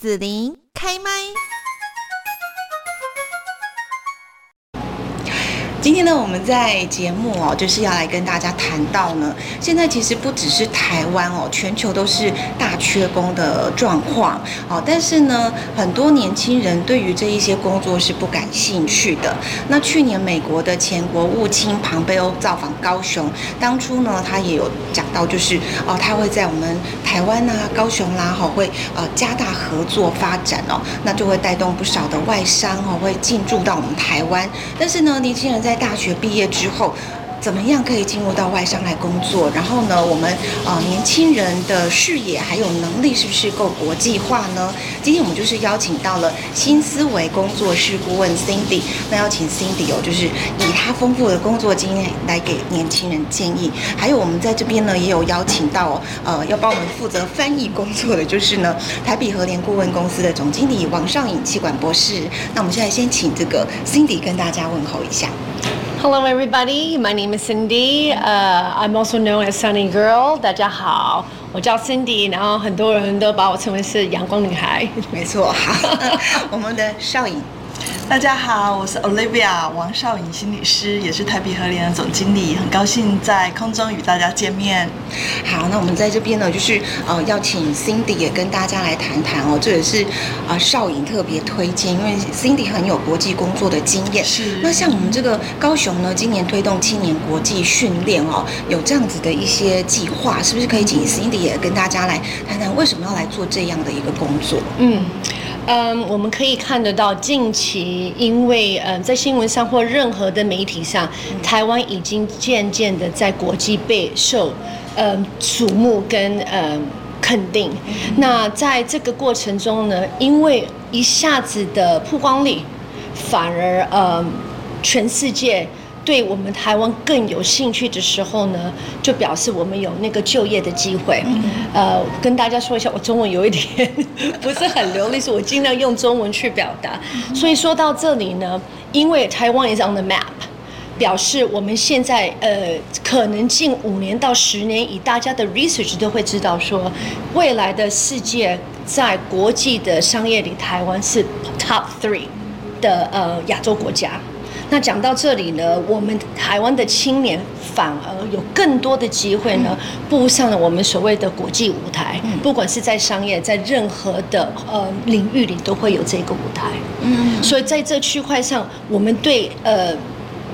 子琳开麦。今天呢，我们在节目哦，就是要来跟大家谈到呢，现在其实不只是台湾哦，全球都是大缺工的状况哦。但是呢，很多年轻人对于这一些工作是不感兴趣的。那去年美国的前国务卿庞贝欧造访高雄，当初呢，他也有讲到，就是哦，他会在我们台湾啊、高雄啦，哈，会呃加大合作发展哦，那就会带动不少的外商哦，会进驻到我们台湾。但是呢，年轻人在大学毕业之后，怎么样可以进入到外商来工作？然后呢，我们呃年轻人的视野还有能力是不是够国际化呢？今天我们就是邀请到了新思维工作室顾问 Cindy，那邀请 Cindy 哦，就是以他丰富的工作经验来给年轻人建议。还有我们在这边呢，也有邀请到呃要帮我们负责翻译工作的，就是呢台比和联顾问公司的总经理王少颖气管博士。那我们现在先请这个 Cindy 跟大家问候一下。Hello, everybody. My name is Cindy. I'm also known as Sunny Girl. 大家好，我叫 Cindy，然后很多人都把我称为是阳光女孩。没错，我们的少颖。大家好，我是 Olivia 王少颖心理师，也是台比和联的总经理，很高兴在空中与大家见面。好，那我们在这边呢，就是呃要请 Cindy 也跟大家来谈谈哦，这也是啊少颖特别推荐，因为 Cindy 很有国际工作的经验。是。那像我们这个高雄呢，今年推动青年国际训练哦，有这样子的一些计划，是不是可以请 Cindy 也跟大家来谈谈为什么要来做这样的一个工作？嗯。嗯，我们可以看得到，近期因为嗯，在新闻上或任何的媒体上，台湾已经渐渐的在国际备受嗯瞩目跟嗯肯定。那在这个过程中呢，因为一下子的曝光率，反而嗯全世界。对我们台湾更有兴趣的时候呢，就表示我们有那个就业的机会。呃，跟大家说一下，我中文有一点 不是很流利，所以我尽量用中文去表达。所以说到这里呢，因为台湾 is on the map，表示我们现在呃，可能近五年到十年，以大家的 research 都会知道说，未来的世界在国际的商业里，台湾是 top three 的呃亚洲国家。那讲到这里呢，我们台湾的青年反而有更多的机会呢，步上了我们所谓的国际舞台。不管是在商业，在任何的呃领域里，都会有这个舞台。嗯，所以在这区块上，我们对呃。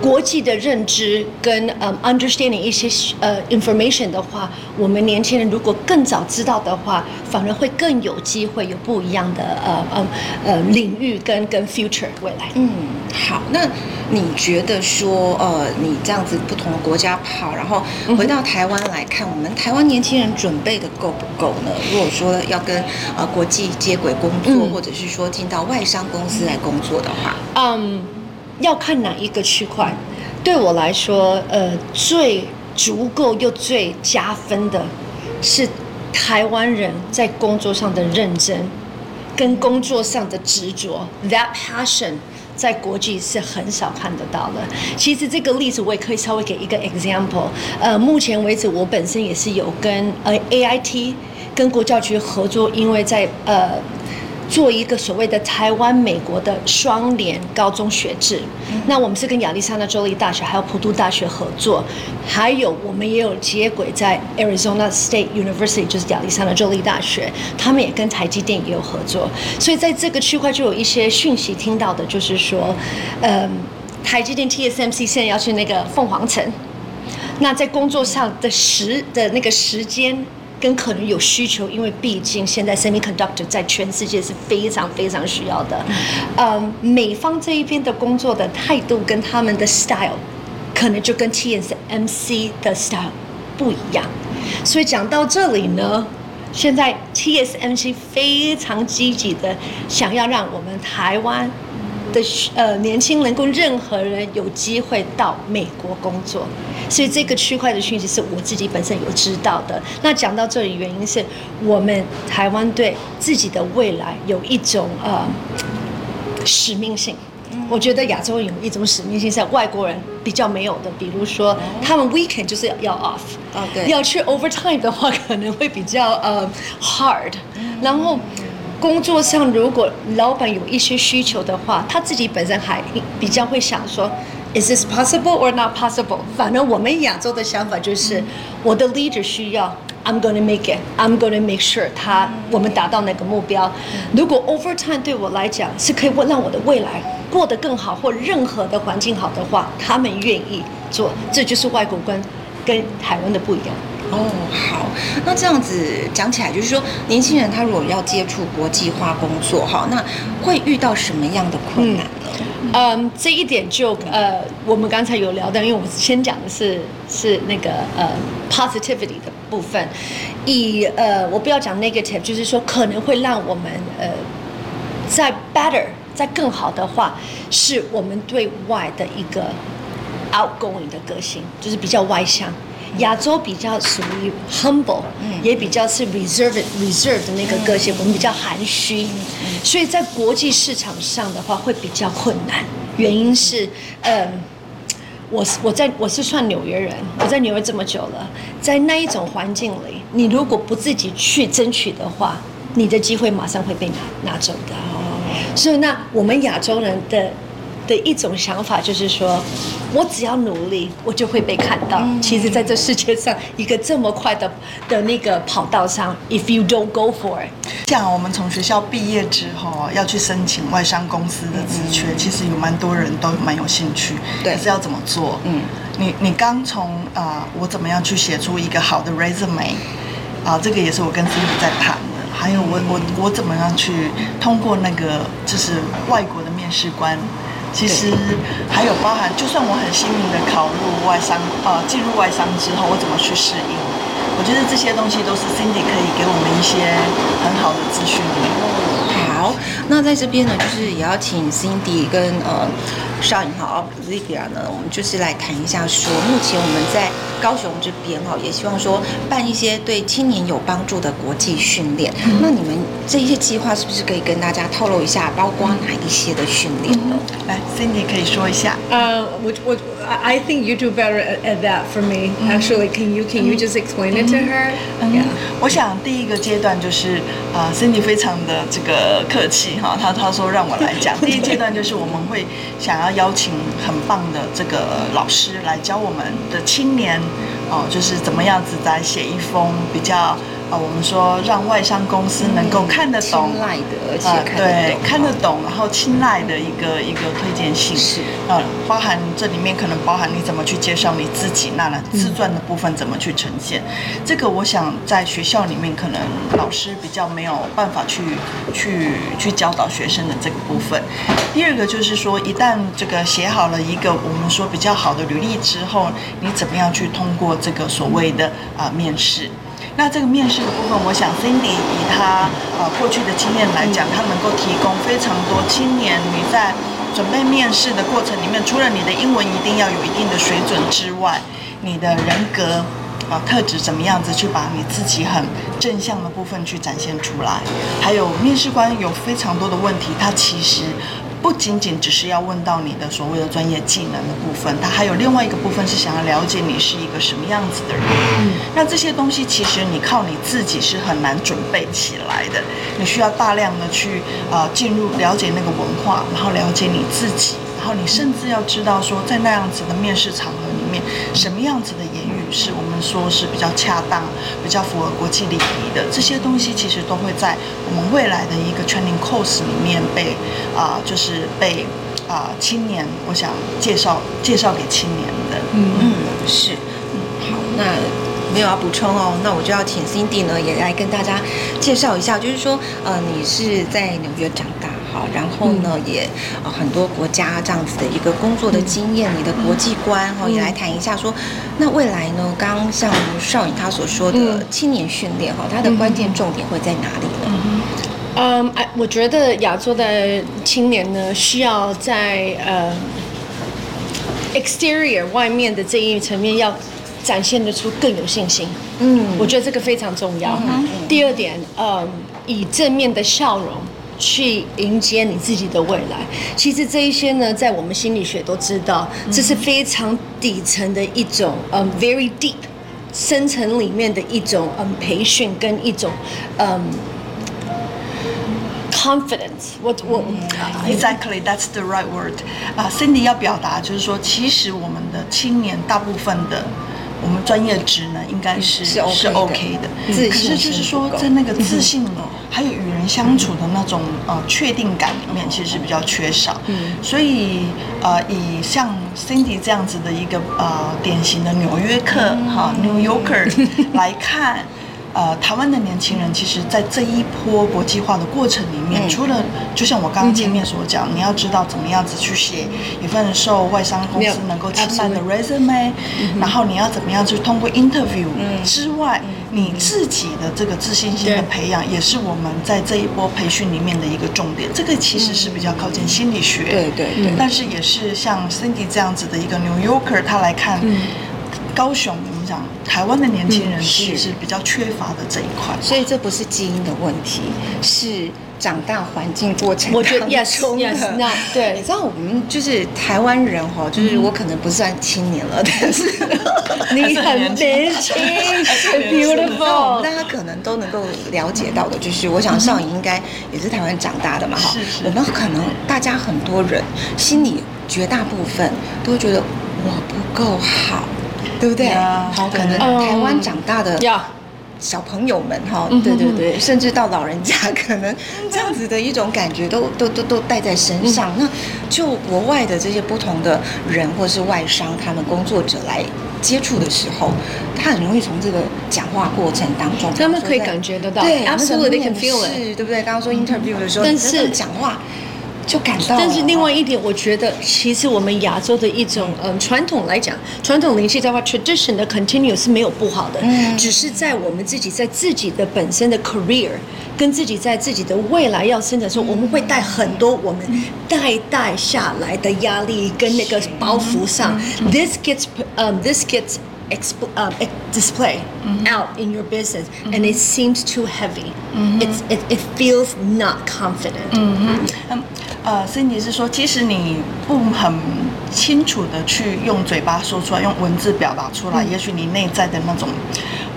国际的认知跟呃 understanding 一些呃 information 的话，我们年轻人如果更早知道的话，反而会更有机会有不一样的呃呃呃领域跟跟 future 未来。嗯，好，那你觉得说呃你这样子不同的国家跑，然后回到台湾来看，我们台湾年轻人准备的够不够呢？如果说要跟呃国际接轨工作，或者是说进到外商公司来工作的话，嗯。要看哪一个区块，对我来说，呃，最足够又最加分的，是台湾人在工作上的认真，跟工作上的执着。That passion 在国际是很少看得到的。其实这个例子我也可以稍微给一个 example。呃，目前为止我本身也是有跟呃 AIT 跟国教局合作，因为在呃。做一个所谓的台湾美国的双联高中学制，那我们是跟亚利桑那州立大学还有普渡大学合作，还有我们也有接轨在 Arizona State University，就是亚利桑那州立大学，他们也跟台积电也有合作，所以在这个区块就有一些讯息听到的，就是说，嗯，台积电 TSMC 现在要去那个凤凰城，那在工作上的时的那个时间。跟可能有需求，因为毕竟现在 semiconductor 在全世界是非常非常需要的。嗯，美方这一边的工作的态度跟他们的 style，可能就跟 TSMC 的 style 不一样。所以讲到这里呢，现在 TSMC 非常积极的想要让我们台湾。的呃年轻人跟任何人有机会到美国工作，所以这个区块的讯息是我自己本身有知道的。那讲到这里，原因是我们台湾对自己的未来有一种呃使命性。我觉得亚洲有一种使命性，是外国人比较没有的。比如说，他们 weekend 就是要 off，啊对，要去 overtime 的话，可能会比较呃 hard。然后。工作上如果老板有一些需求的话，他自己本身还比较会想说，Is this possible or not possible？反正我们亚洲的想法就是，我的 leader 需要。I'm gonna make it. I'm gonna make sure 他我们达到那个目标。如果 overtime 对我来讲是可以让我的未来过得更好，或任何的环境好的话，他们愿意做。这就是外国跟跟台湾的不一样。哦，好，那这样子讲起来，就是说，年轻人他如果要接触国际化工作，哈，那会遇到什么样的困难呢？嗯，这一点就呃，我们刚才有聊到，因为我先讲的是是那个呃 positivity 的部分，以呃我不要讲 negative，就是说可能会让我们呃在 better 在更好的话，是我们对外的一个 outgoing 的个性，就是比较外向。亚洲比较属于 humble，、也比较是 reserved reserved 的那个个性，我们比较含蓄，所以在国际市场上的话会比较困难。原因是，嗯，我是我在我是算纽约人，我在纽约这么久了，在那一种环境里，你如果不自己去争取的话，你的机会马上会被拿拿走的。所以，那我们亚洲人的的一种想法就是说，我只要努力，我就会被看到。其实，在这世界上，一个这么快的的那个跑道上，if you don't go for it，像我们从学校毕业之后要去申请外商公司的职缺，其实有蛮多人都蛮有兴趣，对可是要怎么做？嗯，你你刚从啊、我怎么样去写出一个好的 resume 啊、这个也是我跟 Cindy 在谈的。还有我我我怎么样去通过那个就是外国的面试官。其实还有包含，就算我很幸运的考入外商，呃，进入外商之后，我怎么去适应？我觉得这些东西都是 Cindy 可以给我们一些很好的资讯。好，那在这边呢，就是也要请 Cindy 跟呃邵颖豪 Olivia 呢，我们就是来谈一下说，目前我们在高雄这边哈，也希望说办一些对青年有帮助的国际训练。那你们这一些计划是不是可以跟大家透露一下，包括哪一些的训练呢？来，Cindy 可以说一下。Uh, which, what, I I think you do better at, at that for me. Actually, can you can you just explain it to her? 嗯，我想第一个阶段就是啊、c i n d y 非常的这个客气哈，他他说让我来讲。第一阶段就是我们会想要邀请很棒的这个老师来教我们的青年哦，就是怎么样子来写一封比较 啊、我们说让外商公司能够看得懂。青睐的，而且啊，看得对，懂，看得懂，然后青睐的一个一个推荐信是呃，包含这里面可能包含你怎么去介绍你自己，那呢自传的部分怎么去呈现，这个我想在学校里面可能老师比较没有办法去去去教导学生的这个部分。第二个就是说，一旦这个写好了一个我们说比较好的履历之后，你怎么样去通过这个所谓的啊、面试？那这个面试的部分，我想 Cindy 以她呃过去的经验来讲，她能够提供非常多青年你在准备面试的过程里面，除了你的英文一定要有一定的水准之外，你的人格啊特质怎么样子去把你自己很正向的部分去展现出来，还有面试官有非常多的问题，他其实。不仅仅只是要问到你的所谓的专业技能的部分，它还有另外一个部分是想要了解你是一个什么样子的人。那这些东西其实你靠你自己是很难准备起来的，你需要大量的去呃进入了解那个文化，然后了解你自己，然后你甚至要知道说在那样子的面试场合里面，什么样子的是我们说是比较恰当、比较符合国际礼仪的，这些东西其实都会在我们未来的一个 training course 里面被啊、就是被啊、青年，我想介绍介绍给青年的。嗯，是，嗯，好，那没有要补充哦，那我就要请 Cindy 呢也来跟大家介绍一下，就是说，呃，你是在纽约长大，好，然后呢、也呃很多国家这样子的一个工作的经验，你的国际观哈、哦，也来谈一下说，那未来呢，刚刚像邵颖他所说的嗯青年训练哈、它的关键重点会在哪里呢？嗯，哎，我觉得亚洲的青年呢，需要在呃 exterior 外面的这一层面要展现得出更有信心。嗯我觉得这个非常重要。第二点，嗯，以正面的笑容。去迎接你自己的未来。其实这一些呢，在我们心理学都知道，这是非常底层的一种，嗯，very deep，深层里面的一种，嗯，培训跟一种，嗯，confidence。我我 Exactly, that's the right word. 啊、c i n d y 要表达就是说，其实我们的青年大部分的我们专业职能应该是是 OK 的 OK 的，自可是信就是说在那个自信 还有与人相处的那种呃确定感里面，其实是比较缺少。嗯，所以呃，以像 Cindy 这样子的一个呃典型的纽约客哈、New Yorker 来看。呃，台湾的年轻人其实，在这一波国际化的过程里面，除了就像我刚刚前面所讲，你要知道怎么样子去写一份受外商公司能够青睐的 resume，、然后你要怎么样去通过 interview 之外，你自己的这个自信心的培养，也是我们在这一波培训里面的一个重点。这个其实是比较靠近心理学，对对对。但是也是像 Cindy 这样子的一个 New Yorker，他来看。高雄，讲台湾的年轻人其实是。比较缺乏的这一块，所以这不是基因的问题，是长大环境过程我觉得当 yes 中的 yes 那对你知道我们就是台湾人哈，就是我可能不算青年了，但是你很年轻那我们，beautiful。大家可能都能够了解到的，就是我想少颖应该也是台湾长大的嘛哈。我们可能大家很多人心里绝大部分都会觉得我不够好，对不对？好，可能台湾长大的，小朋友们哈，对对对，甚至到老人家，可能这样子的一种感觉都都都都带在身上。嗯那就国外的这些不同的人或是外商，他们工作者来接触的时候，他很容易从这个讲话过程当中，他们可以感觉得到对 Absolutely, 那 they can 个 feel it 对不对？刚刚说 interview 的时候，但是讲话就感到，但是另外一点，我觉得其实我们亚洲的一种嗯传统来讲，传统灵气的话，tradition 的 continue 是没有不好的，嗯。只是在我们自己在自己的本身的 career 跟自己在自己的未来要生的时候，我们会带很多我们代代下来的压力跟那个包袱上。This gets um this gets exp um ex- display out in your business, and it seems too heavy. It's it it feels not confident. 嗯，呃，Cindy 是说，即使你不很清楚的去用嘴巴说出来，用文字表达出来，也许你内在的那种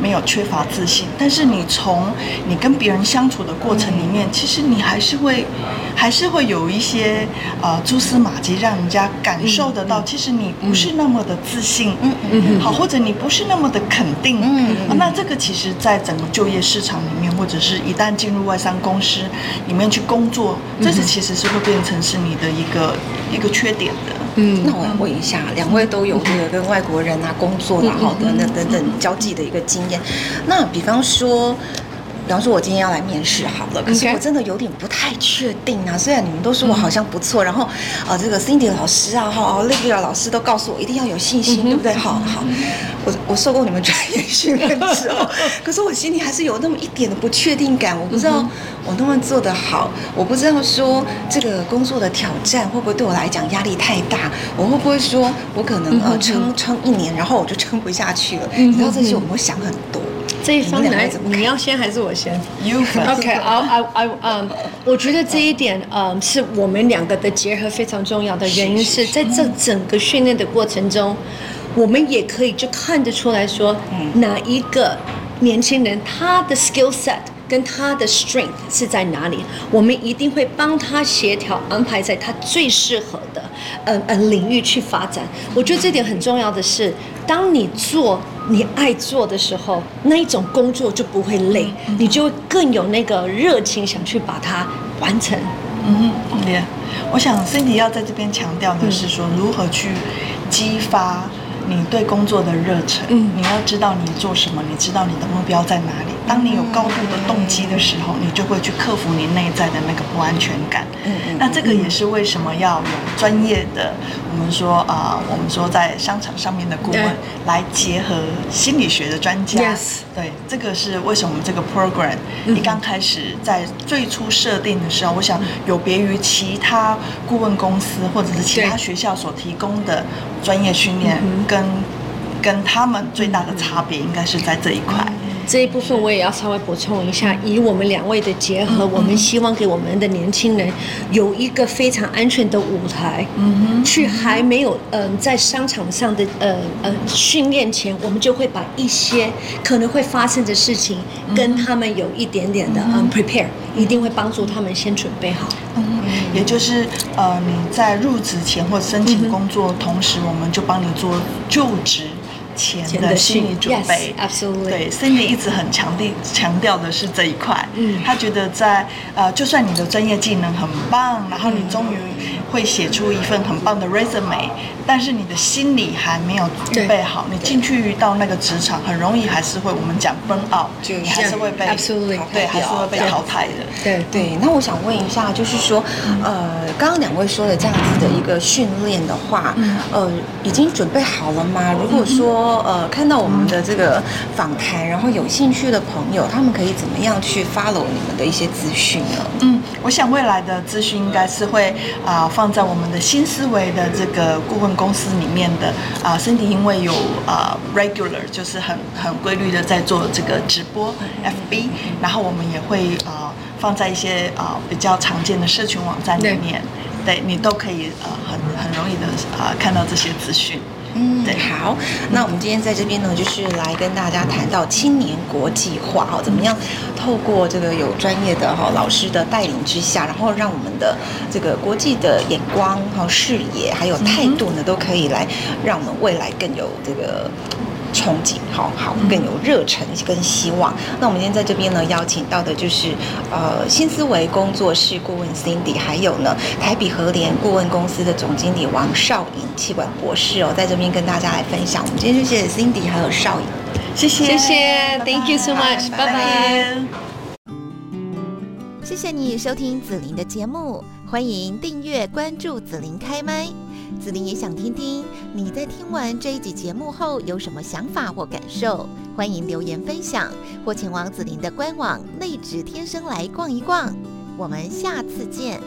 没有缺乏自信，但是你从你跟别人相处的过程里面，其实你还是会，还是会有一些呃蛛丝马迹，让人家感受得到，其实你不是那么的自信，嗯嗯，好，或者你不是那么的肯定，嗯嗯，那这个其实在整个就业市场里面，或者是一旦进入外商公司里面去工作，这是其实是会变成是你的一个一个缺点的。嗯。那我来问一下，两位都有这个跟外国人啊工作然后等等等等交际的一个经验。那比方说。比方说，我今天要来面试好了，可是我真的有点不太确定啊。虽然你们都说我好像不错，然后呃，这个 Cindy 老师啊，哈，Olivia 老师都告诉我一定要有信心，对不对？好好，我我受过你们专业训练之后，可是我心里还是有那么一点的不确定感，我不知道我能不能做得好，我不知道说这个工作的挑战会不会对我来讲压力太大，我会不会说我可能呃撑撑一年，然后我就撑不下去了？你知道这些我们会想很多。这一方来你要先还是我先 You first？OK，I I I 嗯，我觉得这一点，嗯，是我们两个的结合非常重要的原因，是在这整个训练的过程中，我们也可以就看得出来说，哪一个年轻人他的 skill set。跟他的 strength 是在哪里？我们一定会帮他协调安排在他最适合的呃呃领域去发展。我觉得这点很重要的是，当你做你爱做的时候，那一种工作就不会累，你就更有那个热情想去把它完成。嗯哼，也，我想 Cindy 要在这边强调的是说，如何去激发你对工作的热忱。嗯你要知道你做什么，你知道你的目标在哪里。当你有高度的动机的时候，你就会去克服你内在的那个不安全感。嗯嗯那这个也是为什么要有专业的，我们说啊、我们说在商场上面的顾问来结合心理学的专家。Yes 对，这个是为什么我们这个 program 嗯一刚开始在最初设定的时候，我想有别于其他顾问公司或者是其他学校所提供的专业训练跟跟他们最大的差别应该是在这一块。这一部分我也要稍微补充一下，以我们两位的结合，我们希望给我们的年轻人有一个非常安全的舞台，嗯去还没有嗯在商场上的呃呃训练前，我们就会把一些可能会发生的事情跟他们有一点点的嗯 prepare，一定会帮助他们先准备好。嗯，也就是呃你在入职前或申请工作，同时我们就帮你做就职。前的心理准备，yes,，absolutely，对，Cindy 一直很强调强调的是这一块。嗯，他觉得在呃，就算你的专业技能很棒，然后你终于会写出一份很棒的 resume，但是你的心理还没有预备好，你进去到那个职场，很容易还是会我们讲 burn out，就还是会被对，还是会被淘汰的。对对，那我想问一下，就是说，呃，刚刚两位说的这样子的一个训练的话，呃，已经准备好了吗？如果说说呃，看到我们的这个访谈，然后有兴趣的朋友，他们可以怎么样去 follow 你们的一些资讯呢？嗯，我想未来的资讯应该是会啊放在我们的新思维的这个顾问公司里面的啊，身体因为有啊 regular 就是很很规律的在做这个直播 FB，然后我们也会啊放在一些啊比较常见的社群网站里面，对你都可以呃很很容易的啊看到这些资讯。嗯，对，好，那我们今天在这边呢，就是来跟大家谈到青年国际化哈，怎么样透过这个有专业的哈老师的带领之下，然后让我们的这个国际的眼光哈视野还有态度呢，都可以来让我们未来更有这个。憧憬，好好更有热忱跟希望。那我们今天在这边呢，邀请到的就是呃新思维工作室顾问 Cindy，还有呢台比和联顾问公司的总经理王少颖气管博士哦，在这边跟大家来分享。我们今天就谢谢 Cindy 还有少颖，谢谢谢谢，Thank you so much，拜拜。谢谢你收听紫琳的节目，欢迎订阅关注紫琳开麦。子琳也想听听你在听完这一集节目后有什么想法或感受，欢迎留言分享，或前往子琳的官网内职天生来逛一逛。我们下次见。